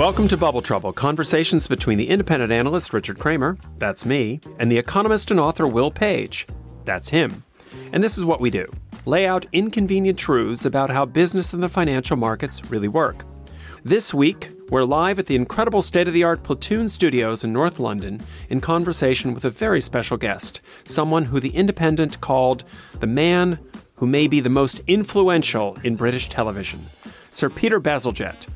Welcome to Bubble Trouble, conversations between the independent analyst Richard Kramer, that's me, and the economist and author Will Page, that's him. And this is what we do lay out inconvenient truths about how business and the financial markets really work. This week, we're live at the incredible state of the art Platoon Studios in North London in conversation with a very special guest, someone who The Independent called the man who may be the most influential in British television, Sir Peter Bazalgette.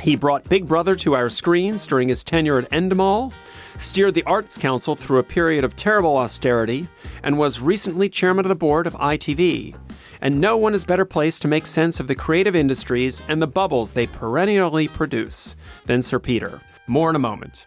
He brought Big Brother to our screens during his tenure at Endemol, steered the Arts Council through a period of terrible austerity, and was recently chairman of the board of ITV. And no one is better placed to make sense of the creative industries and the bubbles they perennially produce than Sir Peter. More in a moment.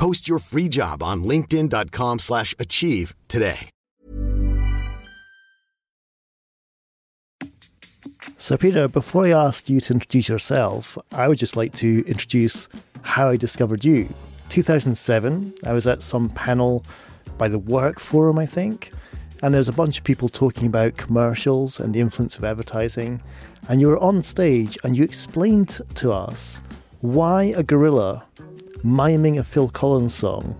Post your free job on linkedin.com slash achieve today. So, Peter, before I ask you to introduce yourself, I would just like to introduce how I discovered you. 2007, I was at some panel by the Work Forum, I think, and there's a bunch of people talking about commercials and the influence of advertising. And you were on stage and you explained to us why a gorilla miming a Phil Collins song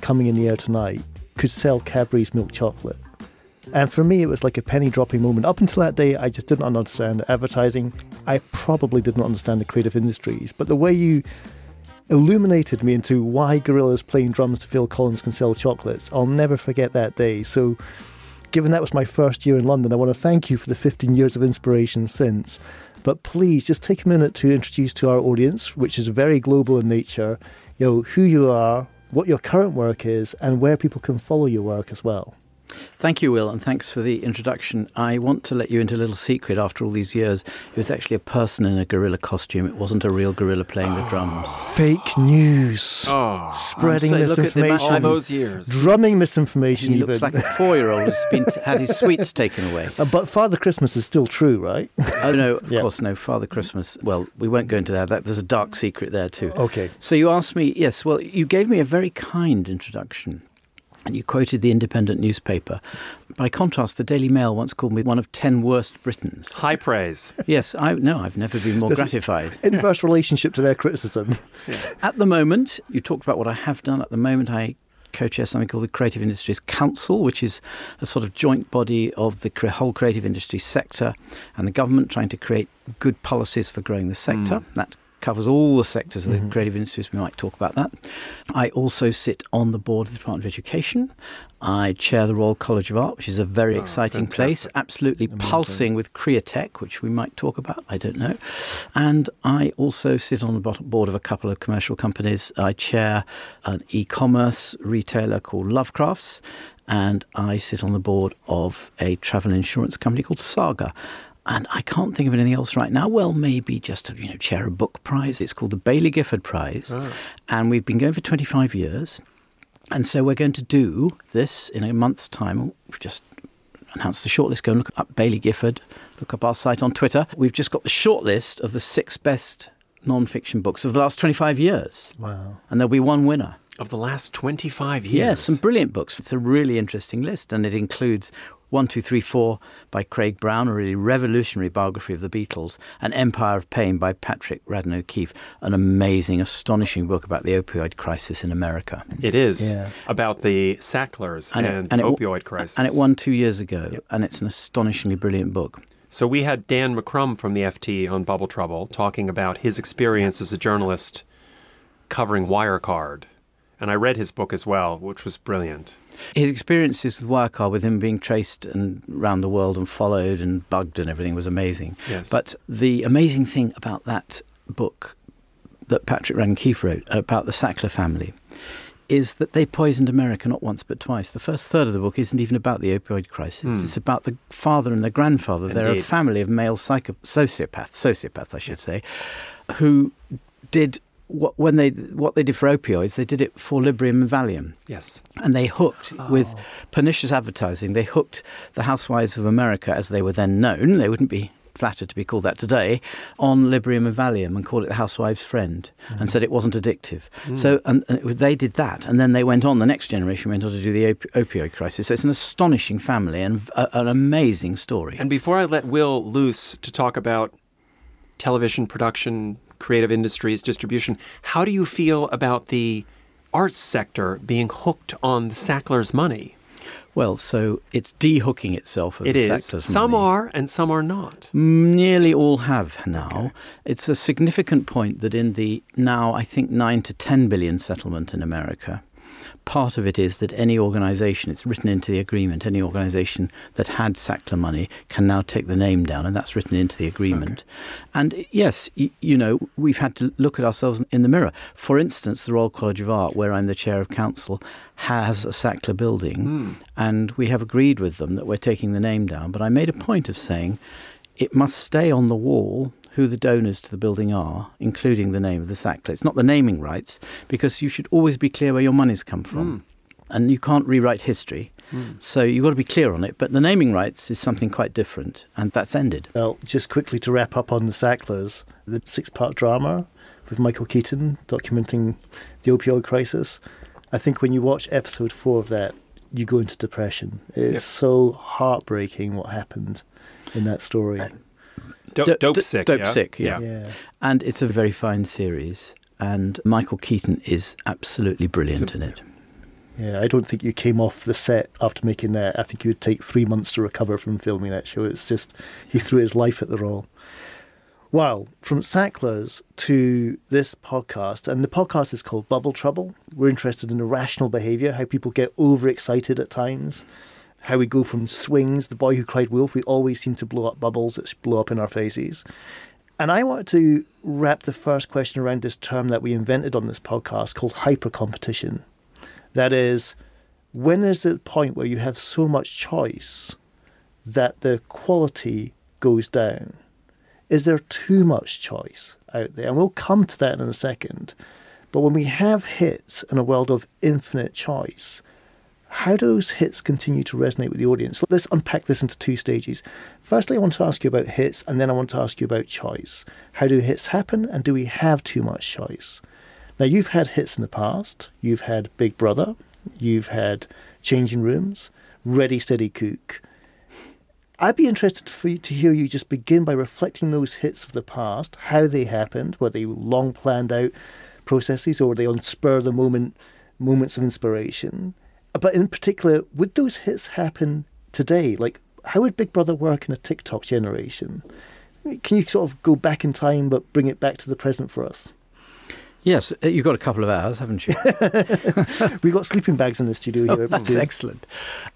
coming in the air tonight could sell Cadbury's milk chocolate. And for me, it was like a penny dropping moment. Up until that day, I just didn't understand advertising. I probably didn't understand the creative industries. But the way you illuminated me into why gorillas playing drums to Phil Collins can sell chocolates, I'll never forget that day. So, given that was my first year in London, I want to thank you for the 15 years of inspiration since. But please just take a minute to introduce to our audience, which is very global in nature, you know, who you are, what your current work is, and where people can follow your work as well. Thank you, Will, and thanks for the introduction. I want to let you into a little secret after all these years. It was actually a person in a gorilla costume. It wasn't a real gorilla playing the drums. Fake news. Oh, Spreading So look at the misinformation. all those years. Drumming misinformation, He even. looks like a four-year-old who's been had his sweets taken away. Uh, but Father Christmas is still true, right? Oh no, of Yeah. course no. Father Christmas. Well, we won't go into that. that. There's a dark secret there too. Okay. So you asked me. Yes. Well, you gave me a very kind introduction. And you quoted the Independent newspaper. By contrast, the Daily Mail once called me one of 10 worst Britons. High praise. Yes, I no, I've never been more There's- gratified. Inverse relationship to their criticism. At the moment, you talked about what I have done. At the moment, I co-chair something called the Creative Industries Council, which is a sort of joint body of the whole creative industry sector and the government trying to create good policies for growing the sector. Hmm. That covers all the sectors of the mm-hmm. creative industries. We might talk about that. I also sit on the board of the Department of Education. I chair the Royal College of Art, which is a very ah, exciting place, fantastic. absolutely pulsing with Createch, which we might talk about. I don't know. And I also sit on the board of a couple of commercial companies. I chair an e-commerce retailer called Lovecrafts, and I sit on the board of a travel insurance company called Saga. And I can't think of anything else right now. Well, maybe just to, you know, chair a book prize. It's called the Baillie Gifford Prize, ah. and we've been going for 25 years. And so we're going to do this in a month's time. We've just announced the shortlist. Go and look up Baillie Gifford. Look up our site on Twitter. We've just got the shortlist of the six best non-fiction books of the last 25 years. Wow. And there'll be one winner. Of the last 25 years. Yes, some brilliant books. It's a really interesting list, and it includes One, Two, Three, Four by Craig Brown, a really revolutionary biography of the Beatles, and Empire of Pain by Patrick Radden O'Keefe, an amazing, astonishing book about the opioid crisis in America. It is Yeah. about the Sacklers and, it- opioid crisis. And it won two years ago, and it's an astonishingly brilliant book. So we had Dan McCrum from the FT on Bubble Trouble talking about his experience as a journalist covering Wirecard. And I read his book as well, which was brilliant. His experiences with Wirecard, with him being traced and around the world and followed and bugged and everything, was amazing. Yes. But the amazing thing about that book that Patrick Keefe wrote about the Sackler family is that they poisoned America not once but twice. The first third of the book isn't even about the opioid crisis. Hmm. It's about the father and the grandfather. Indeed. They're a family of male psycho- sociopaths, sociopaths, I should say, who did what when they what they did for opioids. They did it for Librium and Valium Yes. and they hooked with Oh. pernicious advertising. They hooked the housewives of America, as they were then known. They wouldn't be flattered to be called that today, on Librium and Valium, and called it the housewife's friend, and mm. said it wasn't addictive. Mm. So, and, and was- they did that, and then they went on. The next generation went on to do the op- opioid crisis. So it's an astonishing family and a, an amazing story. And before I let Will loose to talk about television production, creative industries, distribution, how do you feel about the arts sector being hooked on the Sacklers' money? well, so it's de-hooking itself of It the is. Sacklers' Some money. are and some are not. Nearly all have now. It's a significant point that in the now, I think, 9 to 10 billion settlement in America, part of it is that any organisation, it's written into the agreement, any organisation that had Sackler money can now take the name down, and that's written into the agreement. And yes, y- you know, we've had to look at ourselves in the mirror. For instance, the Royal College of Art, where I'm the chair of council, has a Sackler building, hmm. and we have agreed with them that we're taking the name down. But I made a point of saying it must stay on the wall who the donors to the building are, including the name of the Sackler. It's not the naming rights, because you should always be clear where your money's come from. Hmm. And you can't rewrite history. Hmm. So you've got to be clear on it. But the naming rights is something quite different, and that's ended. Well, just quickly to wrap up on the Sacklers, the six part drama with Michael Keaton documenting the opioid crisis. I think when you watch episode four of that, you go into depression. It's Yep. so heartbreaking what happened in that story. Do- Do- dope do- sick. Dope yeah? Sick, yeah. Yeah. And it's a very fine series. And Michael Keaton is absolutely brilliant So- in it. Yeah, I don't think you came off the set after making that. I think you would take three months to recover from filming that show. It's just, he threw his life at the role. Wow, from Sacklers to this podcast, and the podcast is called Bubble Trouble. We're interested in irrational behaviour, how people get overexcited at times, how we go from swings, the boy who cried wolf, we always seem to blow up bubbles that blow up in our faces. And I wanted to wrap the first question around this term that we invented on this podcast called hyper competition. That is, when is the point where you have so much choice that the quality goes down? Is there too much choice out there? And we'll come to that in a second. But when we have hits in a world of infinite choice, how do those hits continue to resonate with the audience? Let's unpack this into two stages. Firstly, I want to ask you about hits, and then I want to ask you about choice. How do hits happen, and do we have too much choice? Now, you've had hits in the past. You've had Big Brother. You've had Changing Rooms, Ready, Steady, Cook. I'd be interested for you to hear you just begin by reflecting those hits of the past, how they happened, were they long planned out processes or were they on spur of the moment moments of inspiration? But in particular, would those hits happen today? Like, how would Big Brother work in a TikTok generation? Can you sort of go back in time but bring it back to the present for us? Yes, uh, you've got a couple of hours, haven't you? We've got sleeping bags in the studio here. That's excellent.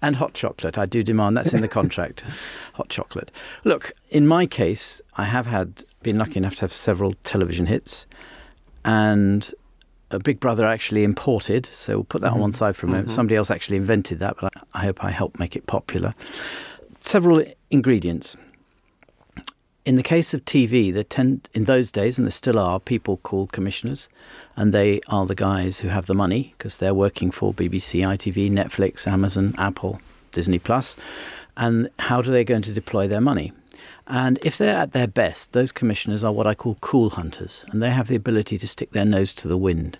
And hot chocolate, I do demand. That's in the contract. hot chocolate. Look, in my case, I have had been lucky enough to have several television hits, and a Big Brother actually imported. So we'll put that on mm-hmm. one side for a moment. Mm-hmm. Somebody else actually invented that, but I, I hope I helped make it popular. Several ingredients. In the case of TV, there tend in those days, and there still are people called commissioners, and they are the guys who have the money because they're working for BBC, ITV, Netflix, Amazon, Apple, Disney Plus. And how do they going to deploy their money? And if they're at their best, those commissioners are what I call cool hunters, and they have the ability to stick their nose to the wind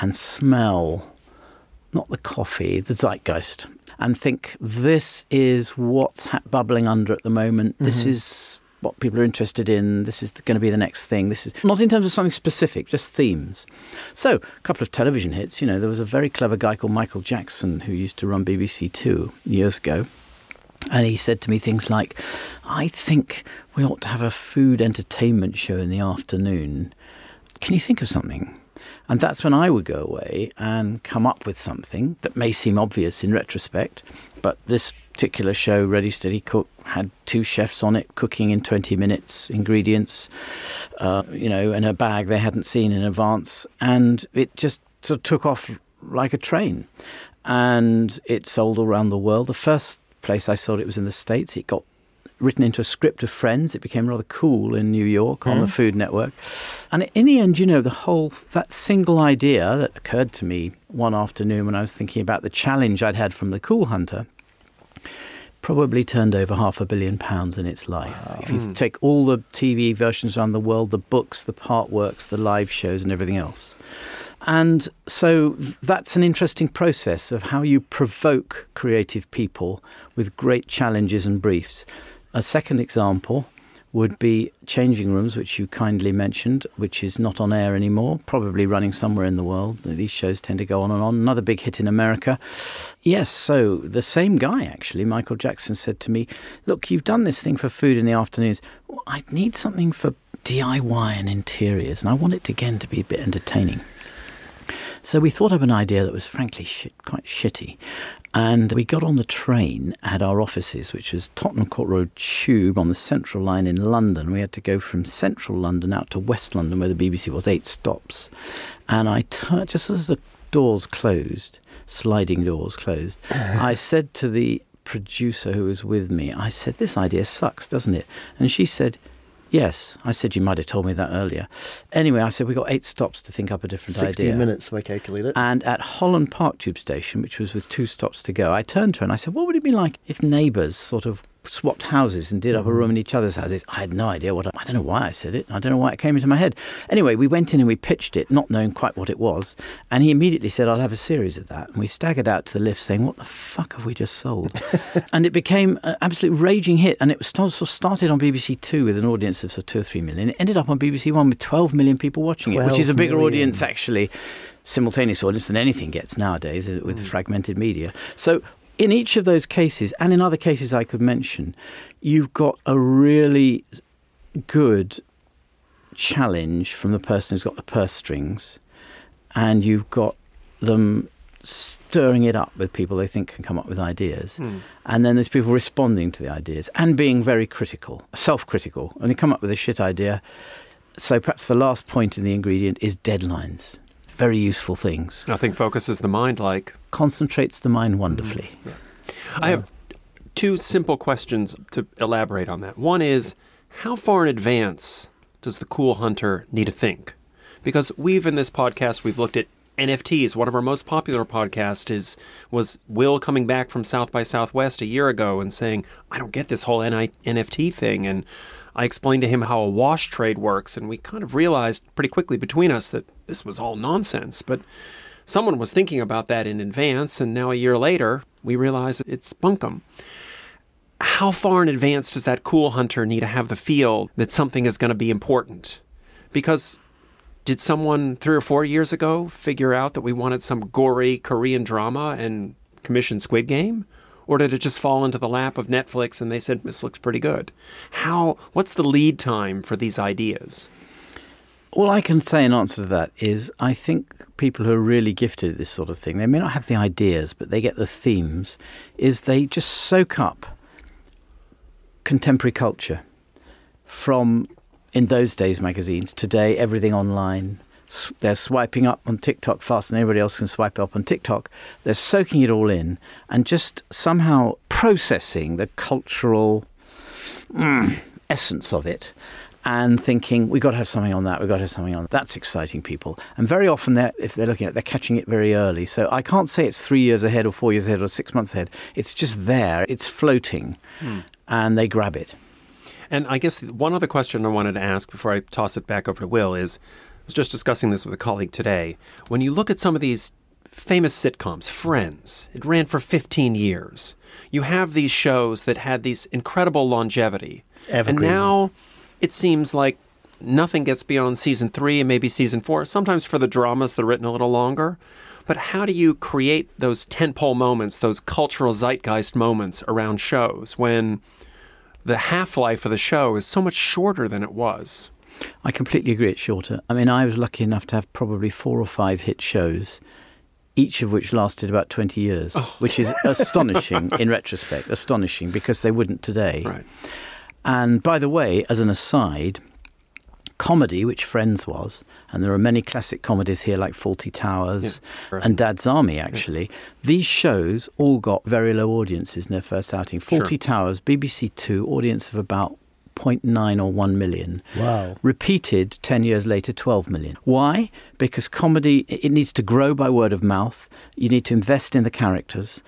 and smell not the coffee, the zeitgeist, and think this is what's ha- bubbling under at the moment. This mm-hmm. is what people are interested in. This is going to be the next thing. This is not in terms of something specific, just themes. So, a couple of television hits. You know, there was a very clever guy called Michael Jackson who used to run BBC Two years ago. And he said to me things like, I think we ought to have a food entertainment show in the afternoon. Can you think of something? And that's when I would go away and come up with something that may seem obvious in retrospect. But this particular show, Ready Steady Cook, had two chefs on it cooking in 20 minutes, ingredients, uh, you know, in a bag they hadn't seen in advance. And it just sort of took off like a train. And it sold around the world. The first place I saw it was in the States. It got written into a script of Friends. It became rather cool in New York on the Mm. Food Network. And in the end, you know, the whole, that single idea that occurred to me one afternoon when I was thinking about the challenge I'd had from the Cool Hunter probably turned over half a billion pounds in its life. If you take all the TV versions around the world, the books, the part works, the live shows, and everything else. And so that's an interesting process of how you provoke creative people with great challenges and briefs. A second example would be Changing Rooms, which you kindly mentioned, which is not on air anymore, probably running somewhere in the world. These shows tend to go on and on. Another big hit in America. Yes, so the same guy, actually, Michael Jackson, said to me, Look, you've done this thing for food in the afternoons. Well, I need something for DIY and interiors, and I want it again to be a bit entertaining. So we thought up an idea that was frankly shit, quite shitty. And we got on the train at our offices, which was Tottenham Court Road Tube on the Central Line in London. We had to go from Central London out to West London, where the BBC was, eight stops. And I just as the doors closed, sliding doors closed, I said to the producer who was with me, I said, This idea sucks, doesn't it? And she said, Yes. I said, You might have told me that earlier. Anyway, I said, We've got eight stops to think up a different 16 idea. minutes, if I calculate it. And at Holland Park Tube Station, which was with two stops to go, I turned to her and I said, What would it be like if neighbours sort of swapped houses and did up a room in each other's houses? I had no idea what I, I don't know why I said it. I don't know why it came into my head. Anyway, we went in and we pitched it, not knowing quite what it was. And he immediately said, I'll have a series of that. And we staggered out to the lift saying, What the fuck have we just sold? and it became an absolute raging hit. And it was sort of started on BBC Two with an audience of sort of two or three million. It ended up on BBC One with 12 million people watching it, which is a bigger million. audience actually simultaneous audience than anything gets nowadays uh, with fragmented media. So in each of those cases, and in other cases I could mention, you've got a really good challenge from the person who's got the purse strings, and you've got them stirring it up with people they think can come up with ideas. Hmm. And then there's people responding to the ideas and being very critical, self critical, and you come up with a shit idea. So perhaps the last point in the ingredient is deadlines. Very useful things. Nothing focuses the mind like. Concentrates the mind mm-hmm. wonderfully. I have two simple questions to elaborate on that. One is how far in advance does the cool hunter need to think? Because we've in this podcast we've looked at NFTs. One of our most popular podcasts is was Will coming back from South by Southwest a year ago and saying, "I don't get this whole NI- NFT thing." And I explained to him how a wash trade works, and we kind of realized pretty quickly between us that this was all nonsense. But someone was thinking about that in advance, and now a year later, we realize it's bunkum. How far in advance does that cool hunter need to have the feel that something is going to be important? Because did someone three or four years ago figure out that we wanted some gory Korean drama and commission Squid Game? Or did it just fall into the lap of Netflix and they said this looks pretty good? How what's the lead time for these ideas? All I can say in answer to that is I think people who are really gifted at this sort of thing, they may not have the ideas, but they get the themes, is they just soak up contemporary culture from, in those days, magazines, today, everything online. They're swiping up on TikTok faster than everybody else can swipe up on TikTok. They're soaking it all in and just somehow processing the cultural mm, essence of it and thinking we've got to have something on that we've got to have something on that. that's exciting people and very often they're if they're looking at it, they're catching it very early so i can't say it's three years ahead or four years ahead or six months ahead it's just there it's floating hmm. and they grab it And I guess one other question I wanted to ask before I toss it back over to Will is I was just discussing this with a colleague today. When you look at some of these famous sitcoms, Friends, it ran for 15 years. You have these shows that had these incredible longevity. And Evergreen. now it seems like nothing gets beyond season three and maybe season four. Sometimes for the dramas, they're written a little longer. But how do you create those tentpole moments, those cultural zeitgeist moments around shows when the half life of the show is so much shorter than it was? I completely agree. It's shorter. I mean, I was lucky enough to have probably four or five hit shows, each of which lasted about 20 years, Oh. which is astonishing in retrospect. Astonishing because they wouldn't today. Right. And by the way, as an aside, comedy, which Friends was, and there are many classic comedies here like Fawlty Towers Yeah. and Dad's Army, actually, these shows all got very low audiences in their first outing. Fawlty Towers, BBC Two, audience of about 0.9 or 1 million. Wow. Repeated 10 years later, 12 million. Why? Because comedy, it needs to grow by word of mouth. You need to invest in the characters.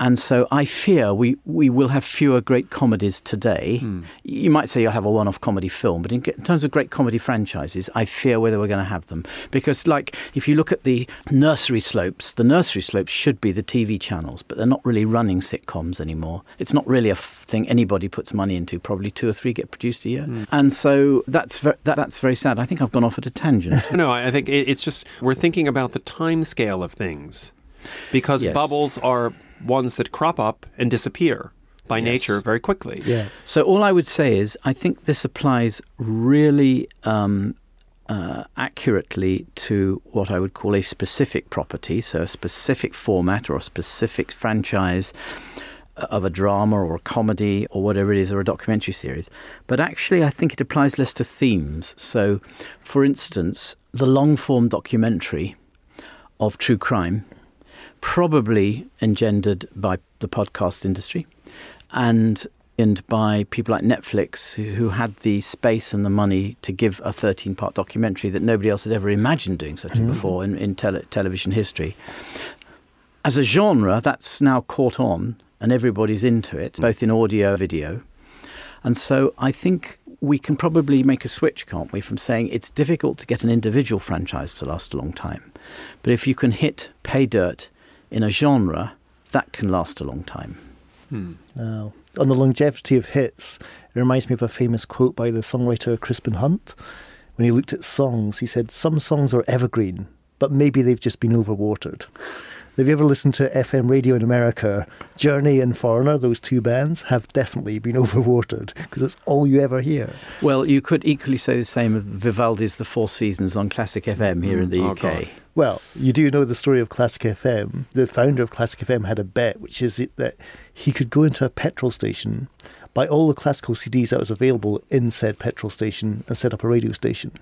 And so I fear we, we will have fewer great comedies today. Hmm. You might say you'll have a one off comedy film, but in, in terms of great comedy franchises, I fear whether we're going to have them. Because, like, if you look at the nursery slopes, the nursery slopes should be the TV channels, but they're not really running sitcoms anymore. It's not really a f- thing anybody puts money into. Probably two or three get produced a year. Hmm. And so that's, ver- that, that's very sad. I think I've gone off at a tangent. No, I I think it- it's just we're thinking about the time scale of things because Yes. bubbles are ones that crop up and disappear by nature very quickly. Yeah. So all I would say is, I think this applies really um, uh, accurately to what I would call a specific property, so a specific format or a specific franchise of a drama or a comedy or whatever it is, or a documentary series. But actually, I think it applies less to themes. So, for instance, the long form documentary of true crime, probably engendered by the podcast industry and and by people like Netflix who, had the space and the money to give a 13 part documentary that nobody else had ever imagined doing such mm. before in, in tele- television history. As a genre, that's now caught on and everybody's into it, mm. both in audio and video. And so I think we can probably make a switch, can't we, from saying it's difficult to get an individual franchise to last a long time. But if you can hit pay dirt in a genre, that can last a long time. Hmm. Now, on the longevity of hits, it reminds me of a famous quote by the songwriter Crispin Hunt. When he looked at songs, he said, Some songs are evergreen, but maybe they've just been overwatered. Have you ever listened to FM radio in America? Journey and Foreigner, those two bands, have definitely been overwatered because it's all you ever hear. Well, you could equally say the same of Vivaldi's The Four Seasons on Classic FM here hmm. in the Oh, UK. God. Well, you do know the story of Classic FM. The founder of Classic FM had a bet, which is that he could go into a petrol station, buy all the classical CDs that was available in said petrol station, and set up a radio station.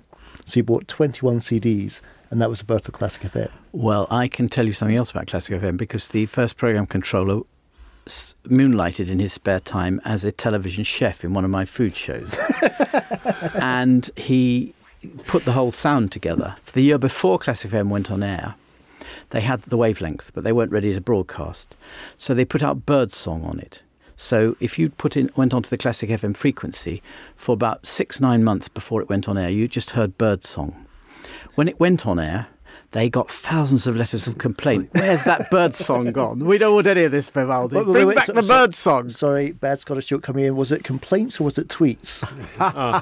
So he bought 21 CDs, and that was the birth of Classic FM. Well, I can tell you something else about Classic FM because the first program controller moonlighted in his spare time as a television chef in one of my food shows. and he put the whole sound together. For the year before Classic FM went on air, they had the wavelength, but they weren't ready to broadcast. So they put out Birdsong on it. So if you put in went onto the Classic FM frequency for about six nine months before it went on air, you just heard Birdsong. When it went on air, they got thousands of letters of complaint. Where's that bird song gone? We don't want any of this, Vivaldi. Wait, wait, Bring wait, back so- the so- bird song. Sorry, bad Scottish joke coming in. Was it complaints or was it tweets? oh,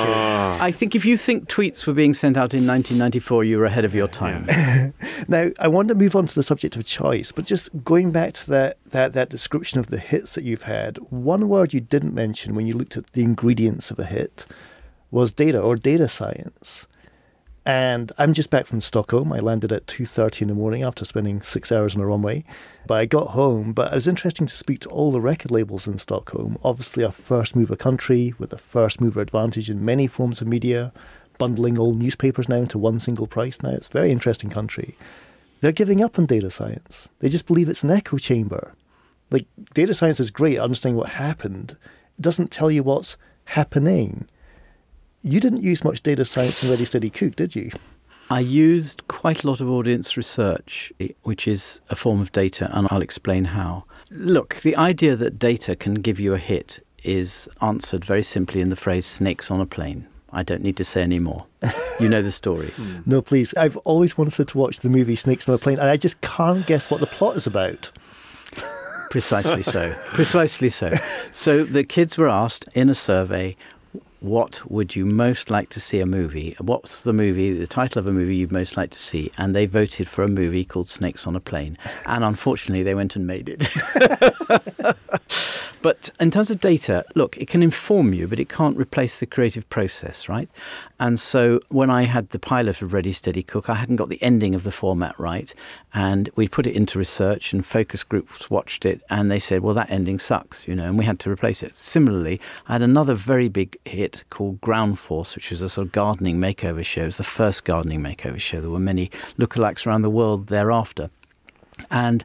okay. Ah. I think if you think tweets were being sent out in 1994, you were ahead of your time. Now, I want to move on to the subject of choice, but just going back to that, that, that description of the hits that you've had, one word you didn't mention when you looked at the ingredients of a hit was data or data science. And I'm just back from Stockholm. I landed at 2.30 in the morning after spending six hours on a runway. But I got home, but it was interesting to speak to all the record labels in Stockholm. Obviously a first mover country with a first mover advantage in many forms of media, bundling all newspapers now into one single price now. It's a very interesting country. They're giving up on data science. They just believe it's an echo chamber. Like data science is great, understanding what happened. It doesn't tell you what's happening. You didn't use much data science in Ready Steady Cook, did you? I used quite a lot of audience research, which is a form of data, and I'll explain how. Look, the idea that data can give you a hit is answered very simply in the phrase snakes on a plane. I don't need to say any more. You know the story. Hmm. No, please. I've always wanted to watch the movie Snakes on a Plane, and I just can't guess what the plot is about. Precisely so. Precisely so. So the kids were asked in a survey what would you most like to see a movie? What's the movie, the title of a movie you'd most like to see? And they voted for a movie called Snakes on a Plane. And unfortunately, they went and made it. but in terms of data, look, it can inform you, but it can't replace the creative process, right? And so when I had the pilot of Ready Steady Cook, I hadn't got the ending of the format right. And we put it into research, and focus groups watched it, and they said, well, that ending sucks, you know, and we had to replace it. Similarly, I had another very big hit called Ground Force, which was a sort of gardening makeover show. It was the first gardening makeover show. There were many lookalikes around the world thereafter. And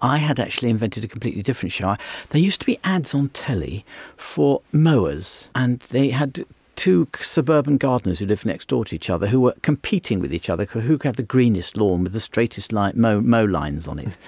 I had actually invented a completely different show. There used to be ads on telly for mowers, and they had two suburban gardeners who lived next door to each other who were competing with each other for who had the greenest lawn with the straightest line, mow, mow lines on it.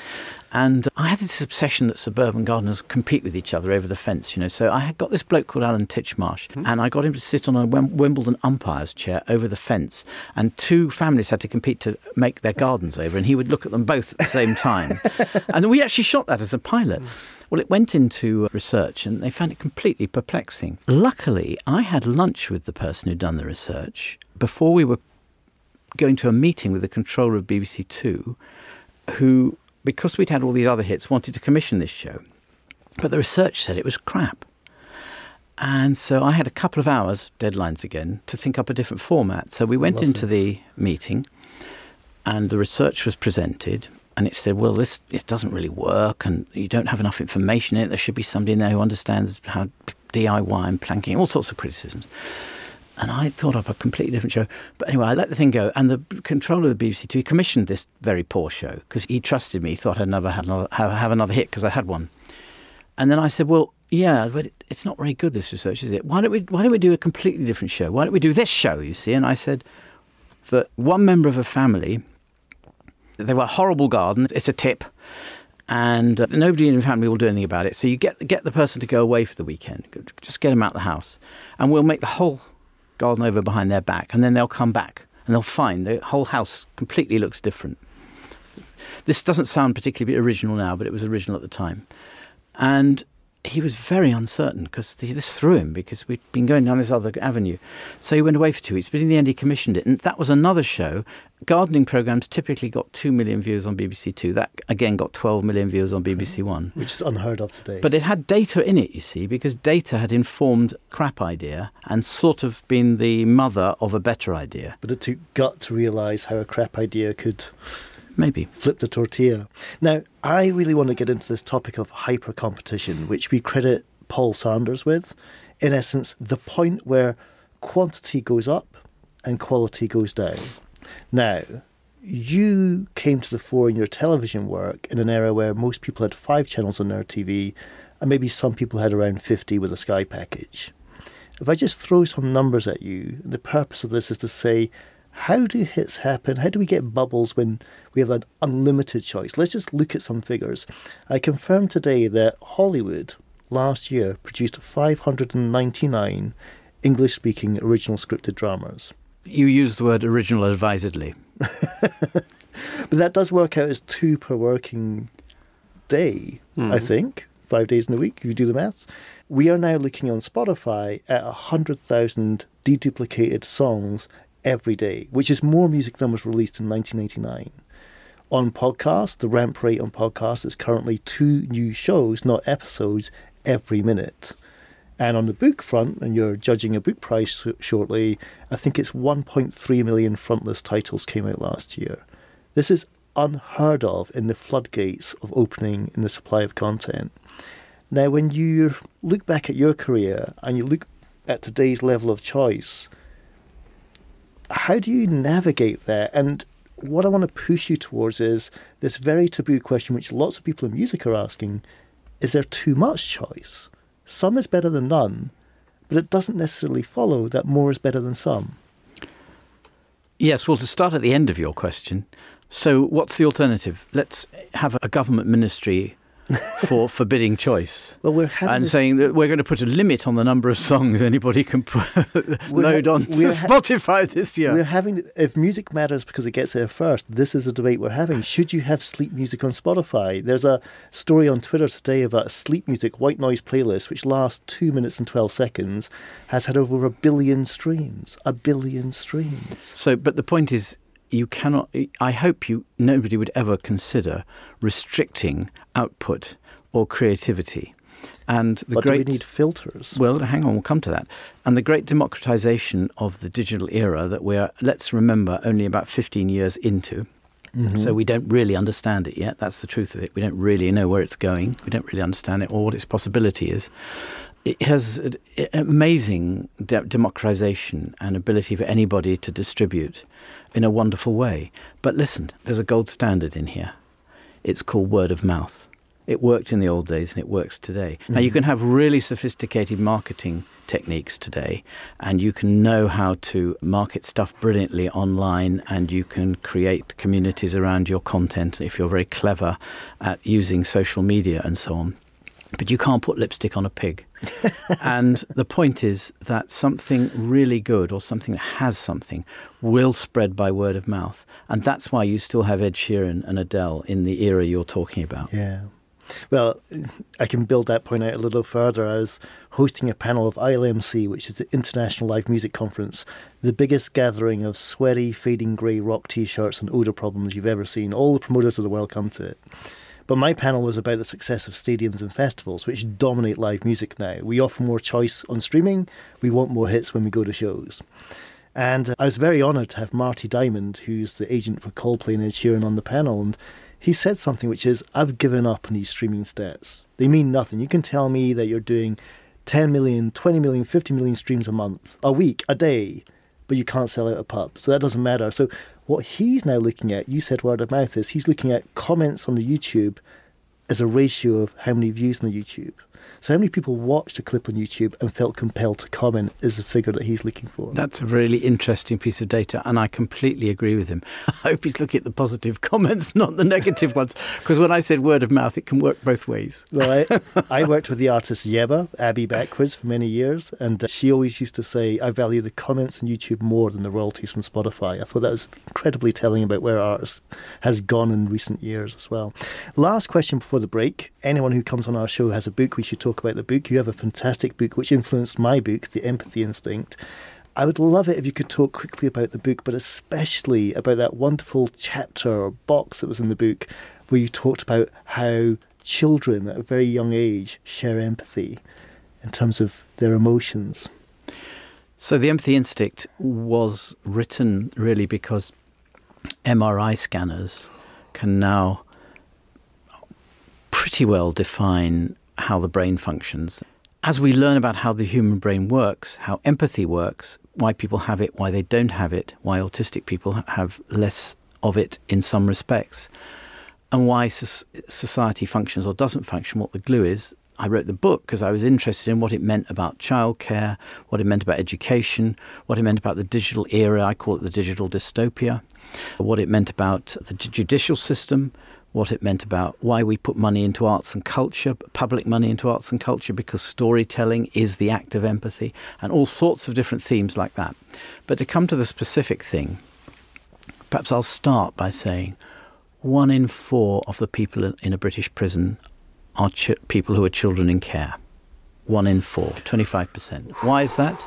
And I had this obsession that suburban gardeners compete with each other over the fence, you know. So I had got this bloke called Alan Titchmarsh, mm-hmm. and I got him to sit on a Wimbledon umpire's chair over the fence, and two families had to compete to make their gardens over, and he would look at them both at the same time. and we actually shot that as a pilot. Well, it went into uh, research and they found it completely perplexing. Luckily, I had lunch with the person who'd done the research before we were going to a meeting with the controller of BBC Two, who because we'd had all these other hits, wanted to commission this show. But the research said it was crap. And so I had a couple of hours, deadlines again, to think up a different format. So we went into this. the meeting and the research was presented and it said, well, this it doesn't really work and you don't have enough information in it. There should be somebody in there who understands how DIY and planking, all sorts of criticisms and I thought up a completely different show. But anyway, I let the thing go, and the controller of the BBC Two commissioned this very poor show because he trusted me, thought I'd never had another, have, have another hit because I had one. And then I said, well, yeah, but it's not very good this research, is it? Why don't we why don't we do a completely different show? Why don't we do this show? You see? And I said that one member of a family, they were a horrible garden. It's a tip and uh, nobody in the family will do anything about it. So you get get the person to go away for the weekend, just get them out of the house, and we'll make the whole garden over behind their back, and then they'll come back and they'll find the whole house completely looks different. This doesn't sound particularly original now, but it was original at the time. And he was very uncertain because this threw him because we'd been going down this other avenue. So he went away for two weeks, but in the end he commissioned it. And that was another show. Gardening programs typically got 2 million views on BBC Two. That again got 12 million views on BBC mm-hmm. One. Which is unheard of today. But it had data in it, you see, because data had informed crap idea and sort of been the mother of a better idea. But it took gut to realise how a crap idea could Maybe. Flip the tortilla. Now, I really want to get into this topic of hyper competition, which we credit Paul Sanders with. In essence, the point where quantity goes up and quality goes down. Now, you came to the fore in your television work in an era where most people had five channels on their TV, and maybe some people had around 50 with a Sky package. If I just throw some numbers at you, the purpose of this is to say how do hits happen? How do we get bubbles when we have an unlimited choice? Let's just look at some figures. I confirmed today that Hollywood last year produced 599 English speaking original scripted dramas. You use the word original advisedly. but that does work out as two per working day, mm. I think, five days in a week, if you do the maths. We are now looking on Spotify at 100,000 deduplicated songs every day, which is more music than was released in 1989. On podcast, the ramp rate on podcast is currently two new shows, not episodes, every minute. And on the book front, and you're judging a book price shortly, I think it's 1.3 million frontlist titles came out last year. This is unheard of in the floodgates of opening in the supply of content. Now, when you look back at your career and you look at today's level of choice, how do you navigate that? And what I want to push you towards is this very taboo question, which lots of people in music are asking is there too much choice? Some is better than none, but it doesn't necessarily follow that more is better than some. Yes, well, to start at the end of your question, so what's the alternative? Let's have a government ministry for forbidding choice. Well, we're having and this- saying that we're going to put a limit on the number of songs anybody can load ha- on to ha- Spotify this year. We're having if music matters because it gets there first. This is a debate we're having. Should you have sleep music on Spotify? There's a story on Twitter today about a sleep music white noise playlist which lasts two minutes and twelve seconds, has had over a billion streams. A billion streams. So, but the point is, you cannot. I hope you nobody would ever consider restricting output or creativity. And the but great do we need filters? Well, hang on, we'll come to that. And the great democratization of the digital era that we're, let's remember, only about 15 years into. Mm-hmm. So we don't really understand it yet. That's the truth of it. We don't really know where it's going. We don't really understand it or what its possibility is. It has an amazing de- democratization and ability for anybody to distribute in a wonderful way. But listen, there's a gold standard in here. It's called word of mouth. It worked in the old days and it works today. Now, you mm-hmm. can have really sophisticated marketing techniques today, and you can know how to market stuff brilliantly online, and you can create communities around your content if you're very clever at using social media and so on. But you can't put lipstick on a pig. and the point is that something really good or something that has something will spread by word of mouth. And that's why you still have Ed Sheeran and Adele in the era you're talking about. Yeah. Well, I can build that point out a little further. I was hosting a panel of ILMC, which is the International Live Music Conference, the biggest gathering of sweaty, fading grey rock t shirts and odour problems you've ever seen. All the promoters of the world come to it. But my panel was about the success of stadiums and festivals, which dominate live music now. We offer more choice on streaming, we want more hits when we go to shows. And I was very honoured to have Marty Diamond, who's the agent for Coldplay and Ed Sheeran, on the panel. And he said something which is, I've given up on these streaming stats. They mean nothing. You can tell me that you're doing 10 million, 20 million, 50 million streams a month, a week, a day, but you can't sell out a pub. So that doesn't matter. So what he's now looking at, you said word of mouth, is he's looking at comments on the YouTube as a ratio of how many views on the YouTube. So how many people watched a clip on YouTube and felt compelled to comment is the figure that he's looking for. That's a really interesting piece of data, and I completely agree with him. I hope he's looking at the positive comments, not the negative ones, because when I said word of mouth, it can work both ways. Well, I, I worked with the artist Yebba, Abby Backwards, for many years, and uh, she always used to say, I value the comments on YouTube more than the royalties from Spotify. I thought that was incredibly telling about where artists has gone in recent years as well. Last question before the break. Anyone who comes on our show has a book. We should talk about the book. You have a fantastic book which influenced my book, The Empathy Instinct. I would love it if you could talk quickly about the book, but especially about that wonderful chapter or box that was in the book where you talked about how children at a very young age share empathy in terms of their emotions. So, The Empathy Instinct was written really because MRI scanners can now pretty well define how the brain functions. As we learn about how the human brain works, how empathy works, why people have it, why they don't have it, why autistic people have less of it in some respects, and why society functions or doesn't function, what the glue is, I wrote the book because I was interested in what it meant about childcare, what it meant about education, what it meant about the digital era. I call it the digital dystopia, what it meant about the judicial system, what it meant about why we put money into arts and culture, public money into arts and culture, because storytelling is the act of empathy, and all sorts of different themes like that. But to come to the specific thing, perhaps I'll start by saying one in four of the people in a British prison are ch- people who are children in care. One in four, 25%. Why is that?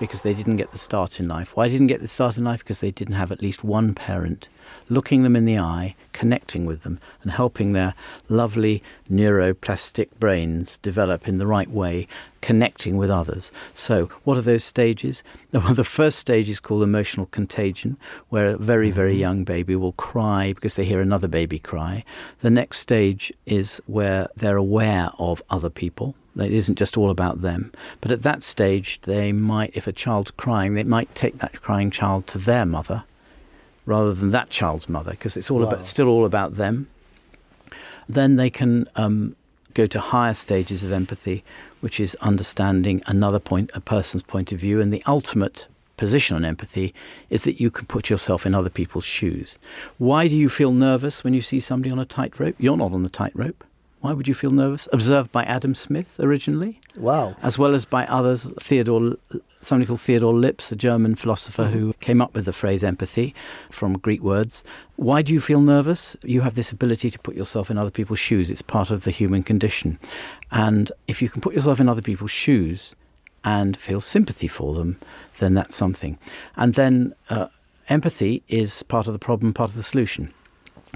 Because they didn't get the start in life. Why didn't get the start in life? Because they didn't have at least one parent looking them in the eye, connecting with them, and helping their lovely neuroplastic brains develop in the right way, connecting with others. So, what are those stages? Well, the first stage is called emotional contagion, where a very, very mm-hmm. young baby will cry because they hear another baby cry. The next stage is where they're aware of other people. It isn't just all about them. But at that stage, they might, if a child's crying, they might take that crying child to their mother rather than that child's mother because it's all Wow. about still all about them. Then they can um, go to higher stages of empathy, which is understanding another point, a person's point of view, and the ultimate position on empathy is that you can put yourself in other people's shoes. Why do you feel nervous when you see somebody on a tightrope? You're not on the tightrope. Why would you feel nervous? Observed by Adam Smith originally, Wow. as well as by others. Theodore, somebody called Theodore Lipps, a German philosopher who came up with the phrase empathy from Greek words. Why do you feel nervous? You have this ability to put yourself in other people's shoes. It's part of the human condition. And if you can put yourself in other people's shoes and feel sympathy for them, then that's something. And then uh, empathy is part of the problem, part of the solution.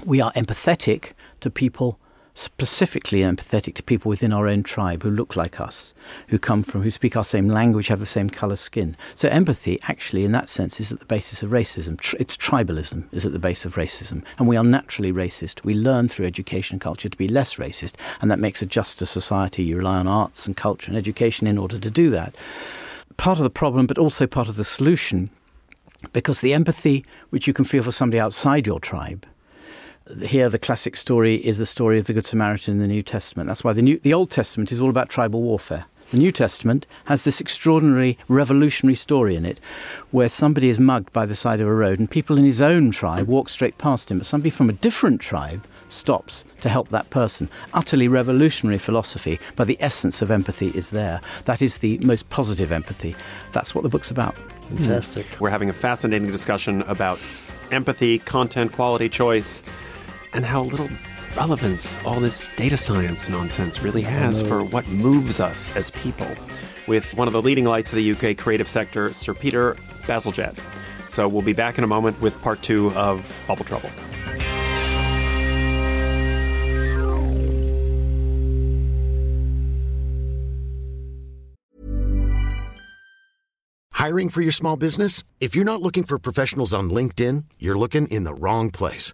We are empathetic to people specifically empathetic to people within our own tribe who look like us, who come from, who speak our same language, have the same colour skin. So empathy, actually, in that sense, is at the basis of racism. It's tribalism is at the base of racism, and we are naturally racist. We learn through education and culture to be less racist, and that makes a juster society. You rely on arts and culture and education in order to do that. Part of the problem, but also part of the solution, because the empathy which you can feel for somebody outside your tribe here the classic story is the story of the Good Samaritan in the New Testament. That's why the, New, the Old Testament is all about tribal warfare. The New Testament has this extraordinary revolutionary story in it where somebody is mugged by the side of a road and people in his own tribe walk straight past him, but somebody from a different tribe stops to help that person. Utterly revolutionary philosophy, but the essence of empathy is there. That is the most positive empathy. That's what the book's about. Fantastic. We're having a fascinating discussion about empathy, content, quality choice, and how little relevance all this data science nonsense really has for mm-hmm. what moves us as people. With one of the leading lights of the UK creative sector, Sir Peter Bazalgette. So we'll be back in a moment with part two of Bubble Trouble. Hiring for your small business? If you're not looking for professionals on LinkedIn, you're looking in the wrong place.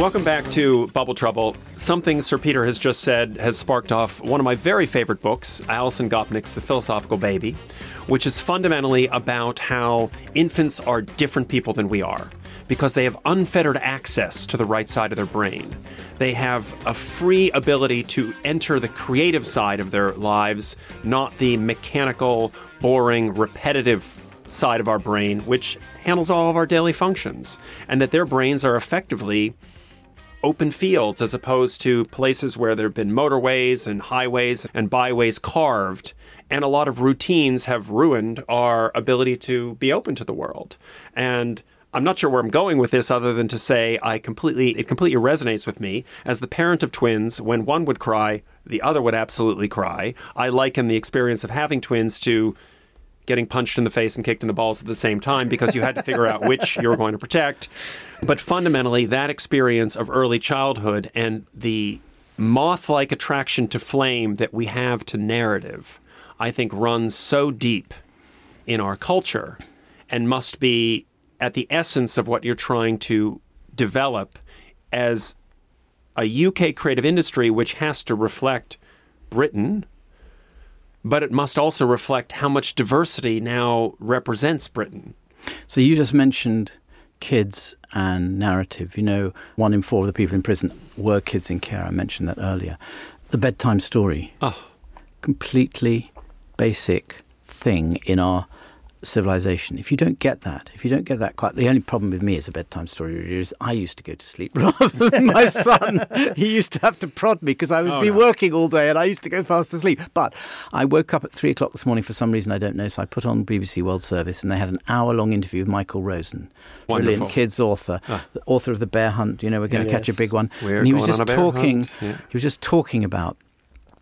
Welcome back to Bubble Trouble. Something Sir Peter has just said has sparked off one of my very favorite books, Alison Gopnik's The Philosophical Baby, which is fundamentally about how infants are different people than we are because they have unfettered access to the right side of their brain. They have a free ability to enter the creative side of their lives, not the mechanical, boring, repetitive side of our brain, which handles all of our daily functions, and that their brains are effectively open fields as opposed to places where there have been motorways and highways and byways carved. And a lot of routines have ruined our ability to be open to the world. And I'm not sure where I'm going with this other than to say I completely it completely resonates with me as the parent of twins when one would cry the other would absolutely cry I liken the experience of having twins to getting punched in the face and kicked in the balls at the same time because you had to figure out which you were going to protect. But fundamentally, that experience of early childhood and the moth like attraction to flame that we have to narrative, I think runs so deep in our culture and must be at the essence of what you're trying to develop as a UK creative industry which has to reflect Britain but it must also reflect how much diversity now represents Britain. So you just mentioned kids and narrative. You know, one in four of the people in prison were kids in care. I mentioned that earlier. The bedtime story. Oh. Completely basic thing in our civilization. If you don't get that, if you don't get that quite, the only problem with me as a bedtime story reader is I used to go to sleep rather than my son. he used to have to prod me because I would Oh, be no. working all day and I used to go fast asleep. But I woke up at three o'clock this morning for some reason I don't know. So I put on BBC World Service and they had an hour long interview with Michael Rosen, Wonderful. brilliant kids author, ah. the author of The Bear Hunt. You know, we're going to catch a big one. We're and he was just on a bear talking. yeah. He was just talking about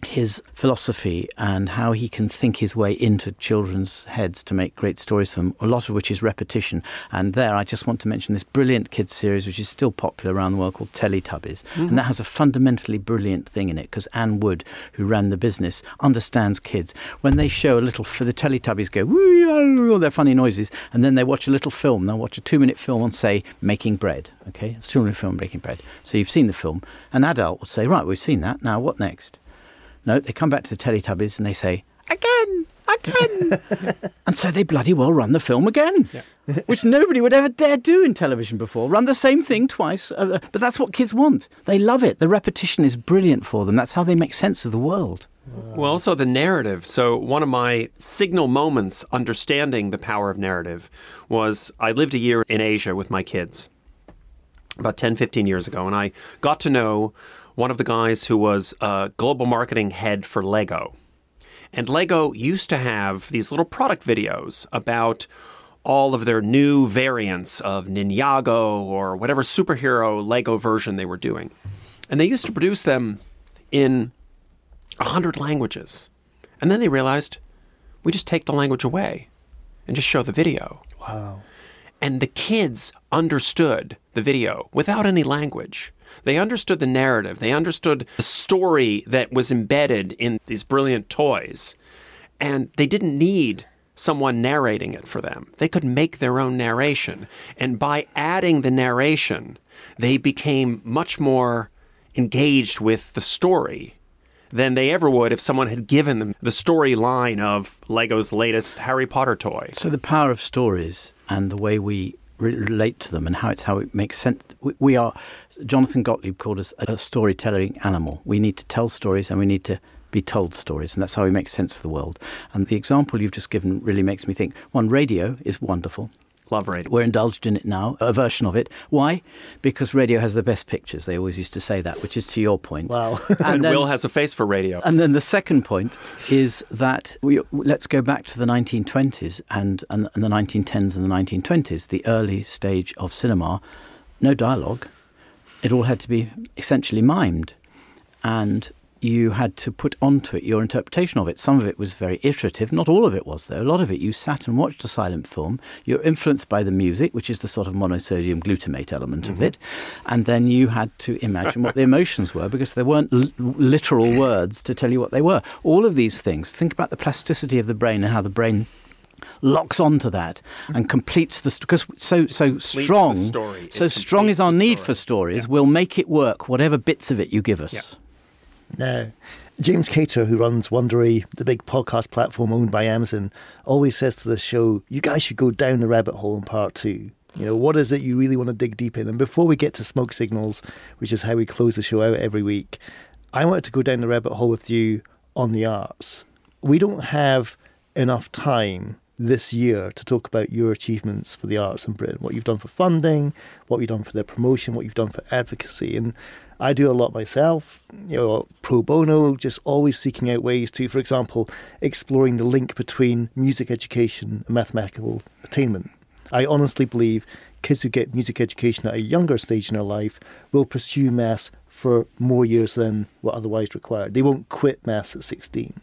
his philosophy and how he can think his way into children's heads to make great stories for them, a lot of which is repetition. And there, I just want to mention this brilliant kids series, which is still popular around the world, called Teletubbies. Mm-hmm. And that has a fundamentally brilliant thing in it because Anne Wood, who ran the business, understands kids. When they show a little, for the Teletubbies go, all their funny noises, and then they watch a little film. They'll watch a two minute film on, say, making bread. Okay, it's a two minute film, making bread. So you've seen the film. An adult would say, right, we've seen that. Now what next? No, they come back to the Teletubbies and they say, again, again. and so they bloody well run the film again, yeah. which nobody would ever dare do in television before. Run the same thing twice. Uh, uh, but that's what kids want. They love it. The repetition is brilliant for them. That's how they make sense of the world. Well, also the narrative. So, one of my signal moments understanding the power of narrative was I lived a year in Asia with my kids about 10, 15 years ago, and I got to know one of the guys who was a global marketing head for Lego. And Lego used to have these little product videos about all of their new variants of Ninjago or whatever superhero Lego version they were doing. And they used to produce them in a hundred languages. And then they realized we just take the language away and just show the video. Wow. And the kids understood the video without any language. They understood the narrative, they understood the story that was embedded in these brilliant toys. And they didn't need someone narrating it for them. They could make their own narration. And by adding the narration, they became much more engaged with the story than they ever would if someone had given them the storyline of Lego's latest Harry Potter toy. So the power of stories and the way we relate to them and how it's how it makes sense. We, are Jonathan Gottschall called us a storytelling animal. We need to tell stories and we need to be told stories, and that's how we make sense of the world. And the example you've just given really makes me think. One, radio is wonderful. Love radio. We're indulged in it now, a version of it. Why? Because radio has the best pictures. They always used to say that, which is to your point. Wow. and, and then, Will has a face for radio. And then the second point is that we, let's go back to the 1920s and, and, and the 1910s and the 1920s, the early stage of cinema. No dialogue. It all had to be essentially mimed. And you had to put onto it your interpretation of it. Some of it was very iterative, not all of it was, though. A lot of it you sat and watched a silent film. You're influenced by the music, which is the sort of monosodium glutamate element mm-hmm. of it. And then you had to imagine what the emotions were because there weren't l- literal words to tell you what they were. All of these things, think about the plasticity of the brain and how the brain locks onto that and completes the because so so strong so strong is our need for stories yeah. will make it work whatever bits of it you give us yeah. Now, James Cater, who runs Wondery, the big podcast platform owned by Amazon, always says to the show, you guys should go down the rabbit hole in part two. You know, what is it you really want to dig deep in? And before we get to smoke signals, which is how we close the show out every week, I wanted to go down the rabbit hole with you on the arts. We don't have enough time this year to talk about your achievements for the arts in Britain, what you've done for funding, what you've done for their promotion, what you've done for advocacy. And I do a lot myself, you know, pro bono, just always seeking out ways to, for example, exploring the link between music education and mathematical attainment. I honestly believe kids who get music education at a younger stage in their life will pursue maths for more years than what otherwise required. They won't quit maths at 16.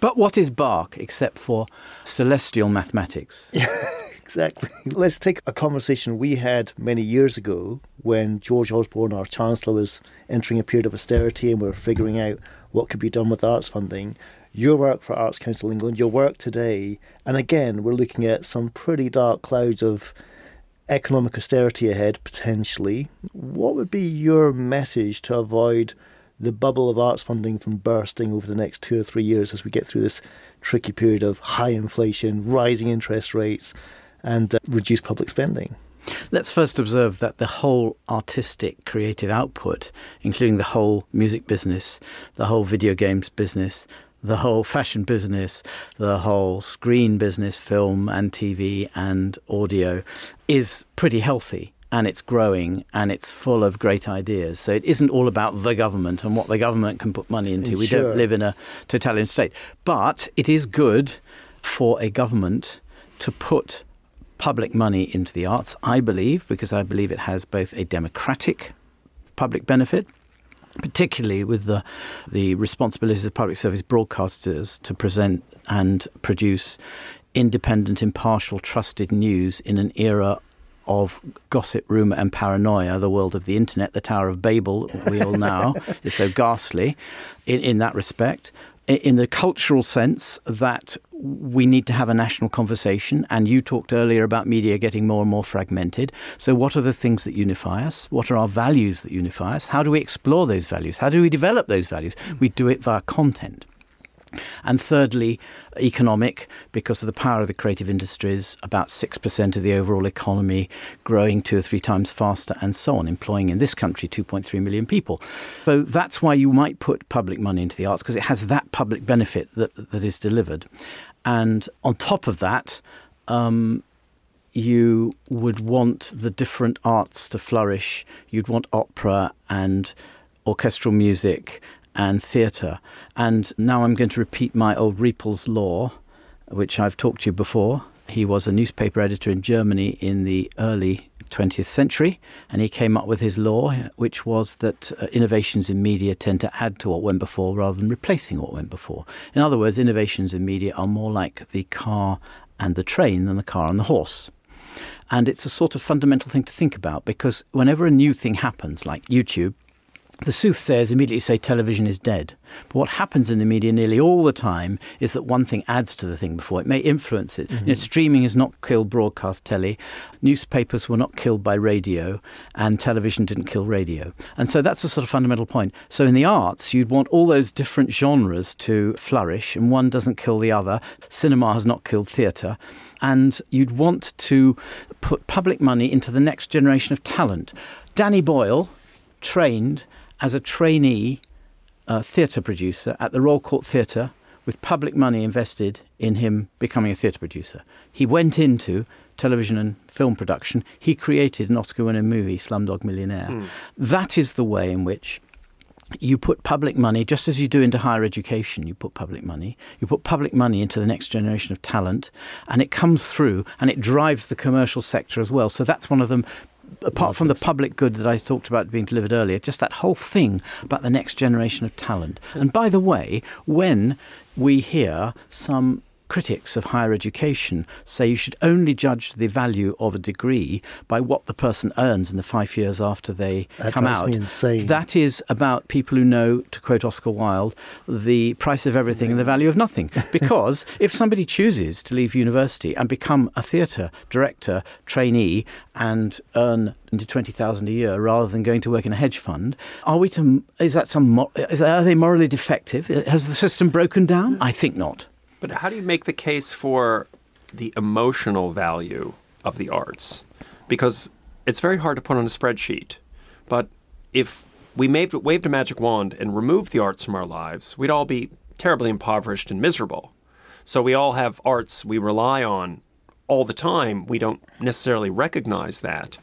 But what is Bach except for celestial mathematics? exactly. Let's take a conversation we had many years ago when George Osborne, our Chancellor, was entering a period of austerity and we are figuring out what could be done with arts funding. Your work for Arts Council England, your work today, and again, we're looking at some pretty dark clouds of economic austerity ahead potentially. What would be your message to avoid the bubble of arts funding from bursting over the next two or three years as we get through this tricky period of high inflation, rising interest rates, and uh, reduced public spending. Let's first observe that the whole artistic creative output, including the whole music business, the whole video games business, the whole fashion business, the whole screen business, film and TV and audio, is pretty healthy and it's growing and it's full of great ideas. So it isn't all about the government and what the government can put money into. We don't live in a totalitarian state. But it is good for a government to put public money into the arts, I believe, because I believe it has both a democratic public benefit particularly with the the responsibilities of public service broadcasters to present and produce independent, impartial, trusted news in an era of gossip, rumour, and paranoia, the world of the internet, the Tower of Babel, we all know, is so ghastly in, in that respect. In the cultural sense, that we need to have a national conversation, and you talked earlier about media getting more and more fragmented. So, what are the things that unify us? What are our values that unify us? How do we explore those values? How do we develop those values? Hmm. We do it via content. And thirdly, economic, because of the power of the creative industries, about 6% of the overall economy, growing two or three times faster, and so on, employing in this country 2.3 million people. So that's why you might put public money into the arts, because it has that public benefit that, that is delivered. And on top of that, um, you would want the different arts to flourish. You'd want opera and orchestral music and theatre. And now I'm going to repeat my old Riepl's law, which I've talked to you before. He was a newspaper editor in Germany in the early 20th century, and he came up with his law, which was that uh, innovations in media tend to add to what went before rather than replacing what went before. In other words, innovations in media are more like the car and the train than the car and the horse. And it's a sort of fundamental thing to think about because whenever a new thing happens, like YouTube, the soothsayers immediately say television is dead. But what happens in the media nearly all the time is that one thing adds to the thing before. It may influence it. Mm-hmm. You know, streaming has not killed broadcast telly, newspapers were not killed by radio, and television didn't kill radio. And so that's a sort of fundamental point. So in the arts, you'd want all those different genres to flourish, and one doesn't kill the other. Cinema has not killed theatre. And you'd want to put public money into the next generation of talent. Danny Boyle trained as a trainee uh, theatre producer at the Royal Court Theatre with public money invested in him becoming a theatre producer. He went into television and film production. He created an Oscar winning movie, Slumdog Millionaire. Mm. That is the way in which you put public money, just as you do into higher education, you put public money, you put public money into the next generation of talent, and it comes through and it drives the commercial sector as well. So that's one of the apart from the public good that I talked about being delivered earlier, just that whole thing about the next generation of talent. And by the way, when we hear some critics of higher education say you should only judge the value of a degree by what the person earns in the five years after they that come out. That is about people who know, to quote Oscar Wilde, the price of everything and the value of nothing. Because if somebody chooses to leave university and become a theatre director, trainee, and earn into twenty thousand a year rather than going to work in a hedge fund, are we to? Is that some? Is, are they morally defective? Has the system broken down? I think not. But how do you make the case for the emotional value of the arts? Because it's very hard to put on a spreadsheet. But if we waved, a magic wand and removed the arts from our lives, we'd all be terribly impoverished and miserable. So we all have arts we rely on all the time. We don't necessarily recognize that.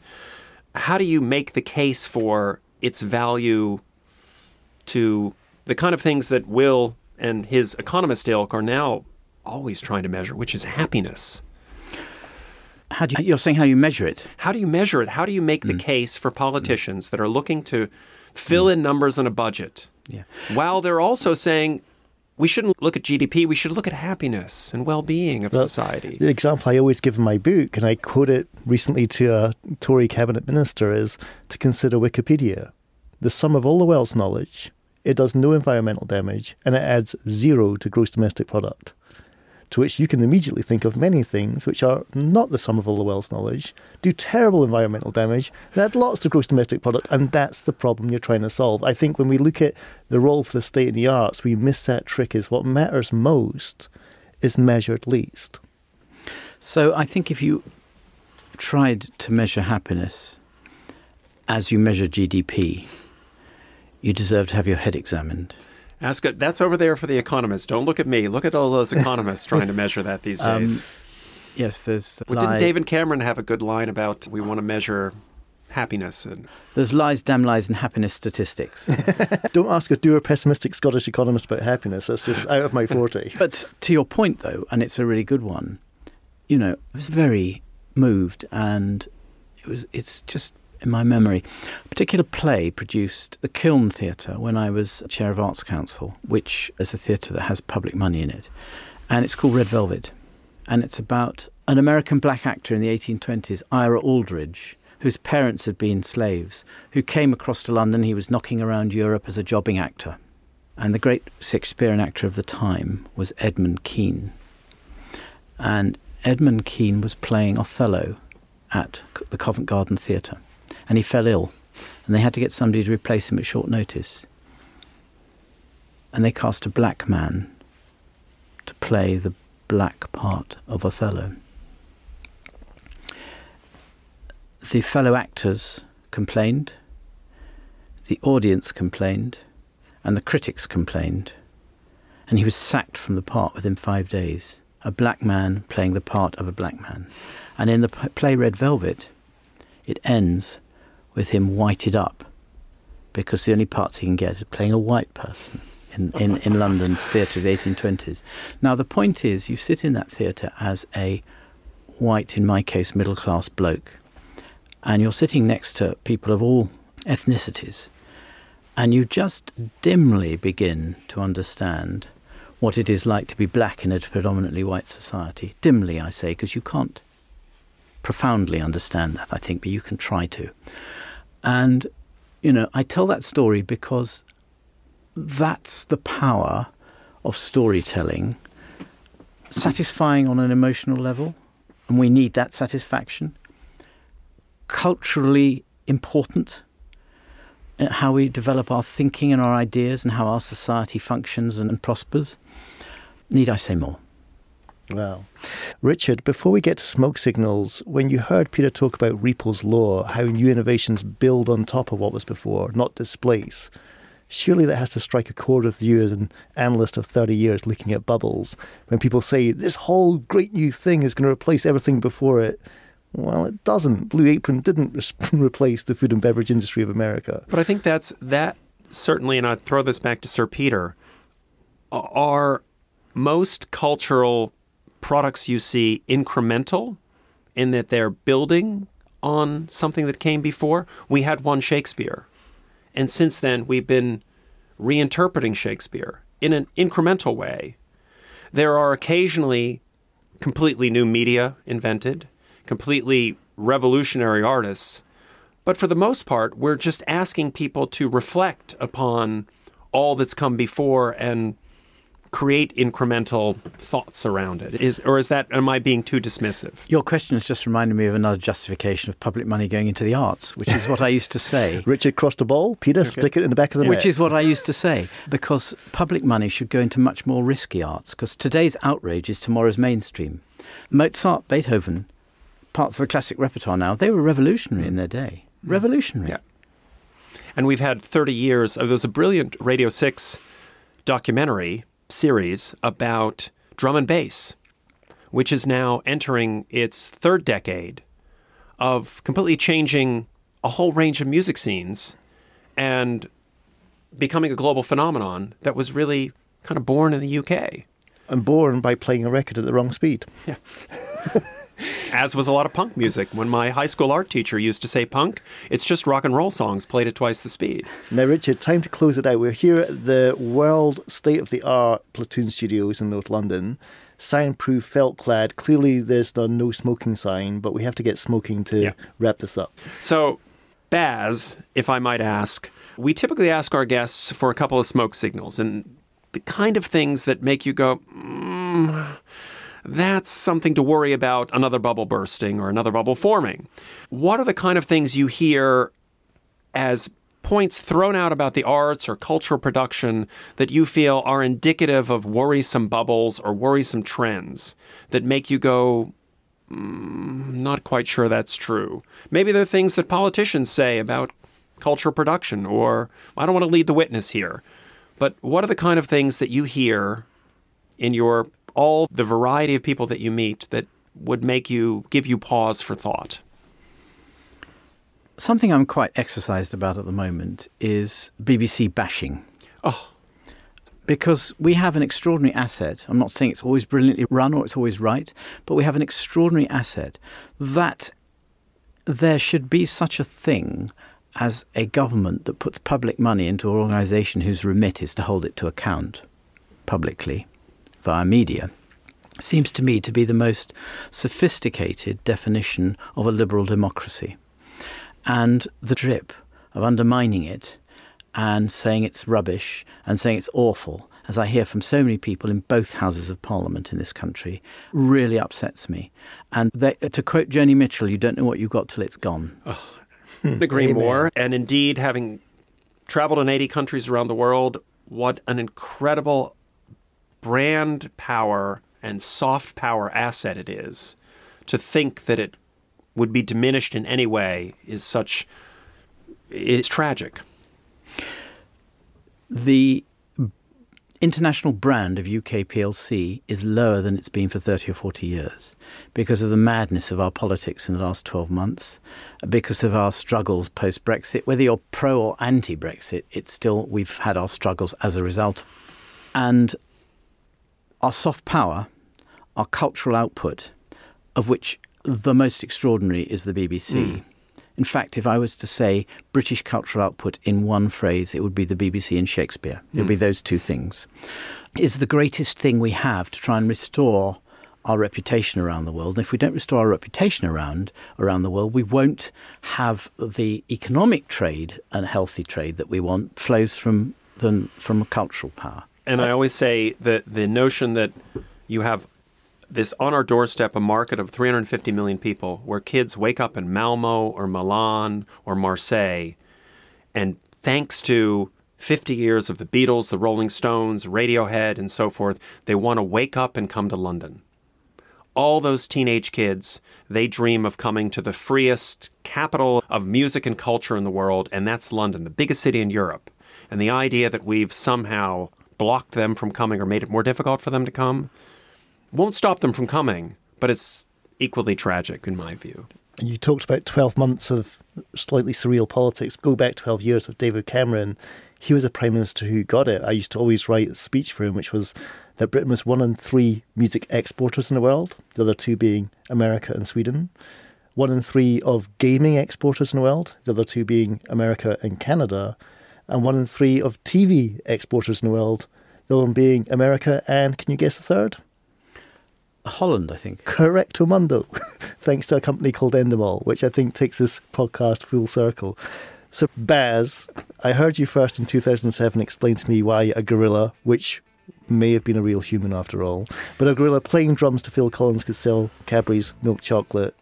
How do you make the case for its value to the kind of things that Will and his economist ilk are now always trying to measure, which is happiness. How do you, you're saying how you measure it? How do you measure it? How do you make mm. the case for politicians mm. that are looking to fill mm. in numbers on a budget? Yeah. While they're also saying we shouldn't look at GDP, we should look at happiness and well being of well, society. The example I always give in my book, and I quote it recently to a Tory cabinet minister, is to consider Wikipedia. The sum of all the world's knowledge, it does no environmental damage, and it adds zero to gross domestic product to which you can immediately think of many things which are not the sum of all the world's knowledge, do terrible environmental damage, and add lots to gross domestic product, and that's the problem you're trying to solve. I think when we look at the role for the state in the arts, we miss that trick is what matters most is measured least. So I think if you tried to measure happiness as you measure GDP, you deserve to have your head examined. Ask it. That's over there for the economists. Don't look at me. Look at all those economists trying to measure that these um, days. Um, yes, there's. Well, didn't David Cameron have a good line about we want to measure happiness and there's lies, damn lies, and happiness statistics. Don't ask a dour, pessimistic Scottish economist about happiness. That's just out of my forte. but to your point, though, and it's a really good one. You know, I was very moved, and it was. It's just in my memory. A particular play produced the Kiln Theatre when I was chair of Arts Council, which is a theatre that has public money in it. And it's called Red Velvet. And it's about an American black actor in the 1820s, Ira Aldridge, whose parents had been slaves, who came across to London. He was knocking around Europe as a jobbing actor. And the great Shakespearean actor of the time was Edmund Kean. And Edmund Kean was playing Othello at the Covent Garden Theatre, and he fell ill, and they had to get somebody to replace him at short notice. And they cast a black man to play the black part of Othello. The fellow actors complained, the audience complained, and the critics complained, and he was sacked from the part within five days a black man playing the part of a black man. And in the play Red Velvet, it ends with him whited up because the only parts he can get is playing a white person in, in, in London theatre of the 1820s. Now, the point is, you sit in that theatre as a white, in my case, middle class bloke, and you're sitting next to people of all ethnicities, and you just dimly begin to understand what it is like to be black in a predominantly white society. Dimly, I say, because you can't profoundly understand that, I think, but you can try to. And, you know, I tell that story because that's the power of storytelling, satisfying on an emotional level, and we need that satisfaction, culturally important uh, how we develop our thinking and our ideas and how our society functions and, and prospers. Need I say more? Well, Richard, before we get to smoke signals, when you heard Peter talk about Riepl's law, how new innovations build on top of what was before, not displace, surely that has to strike a chord with you as an analyst of 30 years looking at bubbles. When people say this whole great new thing is going to replace everything before it, well, it doesn't. Blue Apron didn't replace the food and beverage industry of America. But I think that's that certainly, and I throw this back to Sir Peter. Are most cultural products you see incremental in that they're building on something that came before? We had one Shakespeare, and since then we've been reinterpreting Shakespeare in an incremental way. There are occasionally completely new media invented completely revolutionary artists. But for the most part, we're just asking people to reflect upon all that's come before and create incremental thoughts around it. Is or is that am I being too dismissive? Your question has just reminded me of another justification of public money going into the arts, which is what I used to say. Richard crossed the ball, Peter okay. stick it in the back of the net. Which is what I used to say because public money should go into much more risky arts because today's outrage is tomorrow's mainstream. Mozart, Beethoven parts of the classic repertoire now, they were revolutionary in their day. Mm. Revolutionary. Yeah. And we've had 30 years. There was a brilliant Radio 6 documentary series about drum and bass, which is now entering its third decade of completely changing a whole range of music scenes and becoming a global phenomenon that was really kind of born in the UK. And born by playing a record at the wrong speed. Yeah. As was a lot of punk music. When my high school art teacher used to say punk, it's just rock and roll songs played at twice the speed. Now, Richard, time to close it out. We're here at the world state of the art Platoon Studios in North London. Soundproof, felt clad. Clearly, there's the no smoking sign, but we have to get smoking to yeah. wrap this up. So, Baz, if I might ask, we typically ask our guests for a couple of smoke signals and the kind of things that make you go, mm, that's something to worry about another bubble bursting or another bubble forming. What are the kind of things you hear as points thrown out about the arts or cultural production that you feel are indicative of worrisome bubbles or worrisome trends that make you go, mm, not quite sure that's true? Maybe there are things that politicians say about cultural production, or I don't want to lead the witness here. But what are the kind of things that you hear in your all the variety of people that you meet that would make you give you pause for thought? Something I'm quite exercised about at the moment is BBC bashing. Oh. Because we have an extraordinary asset. I'm not saying it's always brilliantly run or it's always right, but we have an extraordinary asset that there should be such a thing as a government that puts public money into an organisation whose remit is to hold it to account publicly via media seems to me to be the most sophisticated definition of a liberal democracy. And the drip of undermining it and saying it's rubbish and saying it's awful, as I hear from so many people in both houses of parliament in this country, really upsets me. And they, to quote Joni Mitchell, you don't know what you've got till it's gone. Oh, agree Amen. more. And indeed, having traveled in 80 countries around the world, what an incredible brand power and soft power asset it is to think that it would be diminished in any way is such it's tragic. The international brand of UK PLC is lower than it's been for 30 or 40 years because of the madness of our politics in the last 12 months, because of our struggles post Brexit. Whether you're pro or anti Brexit, it's still, we've had our struggles as a result. And our soft power, our cultural output, of which the most extraordinary is the BBC. Mm. In fact, if I was to say British cultural output in one phrase, it would be the BBC and Shakespeare. It would be hmm. those two things. Is the greatest thing we have to try and restore our reputation around the world. And if we don't restore our reputation around around the world, we won't have the economic trade and healthy trade that we want flows from from a cultural power. And I uh, always say that the notion that you have this on our doorstep a market of 350 million people where kids wake up in Malmo or Milan or Marseille and thanks to 50 years of the Beatles, the Rolling Stones, Radiohead and so forth, they want to wake up and come to London. All those teenage kids, they dream of coming to the freest capital of music and culture in the world, and that's London, the biggest city in Europe. And the idea that we've somehow blocked them from coming or made it more difficult for them to come won't stop them from coming, but it's equally tragic in my view. You talked about 12 months of slightly surreal politics. Go back 12 years with David Cameron. He was a prime minister who got it. I used to always write a speech for him, which was that Britain was one in three music exporters in the world, the other two being America and Sweden. One in three of gaming exporters in the world, the other two being America and Canada. And one in three of TV exporters in the world, the other one being America and, can you guess the third? Holland, I think. Correcto mundo, thanks to a company called Endemol, which I think takes this podcast full circle. So, Baz, I heard you first in 2007 explain to me why a gorilla, which may have been a real human after all, but a gorilla playing drums to Phil Collins could sell Cadbury's milk chocolate.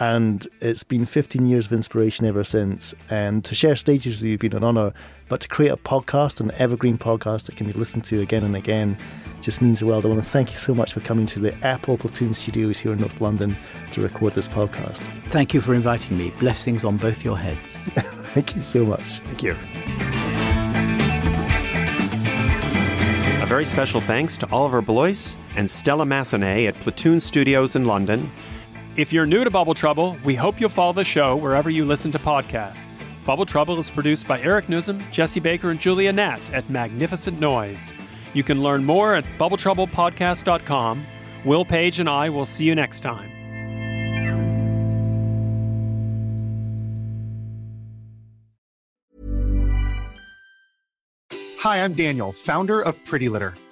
And it's been 15 years of inspiration ever since. And to share stages with you has been an honour. But to create a podcast, an evergreen podcast that can be listened to again and again, just means the world. I want to thank you so much for coming to the Apple Platoon Studios here in North London to record this podcast. Thank you for inviting me. Blessings on both your heads. thank you so much. Thank you. A very special thanks to Oliver Blois and Stella Massonet at Platoon Studios in London. If you're new to Bubble Trouble, we hope you'll follow the show wherever you listen to podcasts. Bubble Trouble is produced by Eric Newsom, Jesse Baker, and Julia Nat at Magnificent Noise. You can learn more at bubbletroublepodcast.com. Will Page and I will see you next time. Hi, I'm Daniel, founder of Pretty Litter.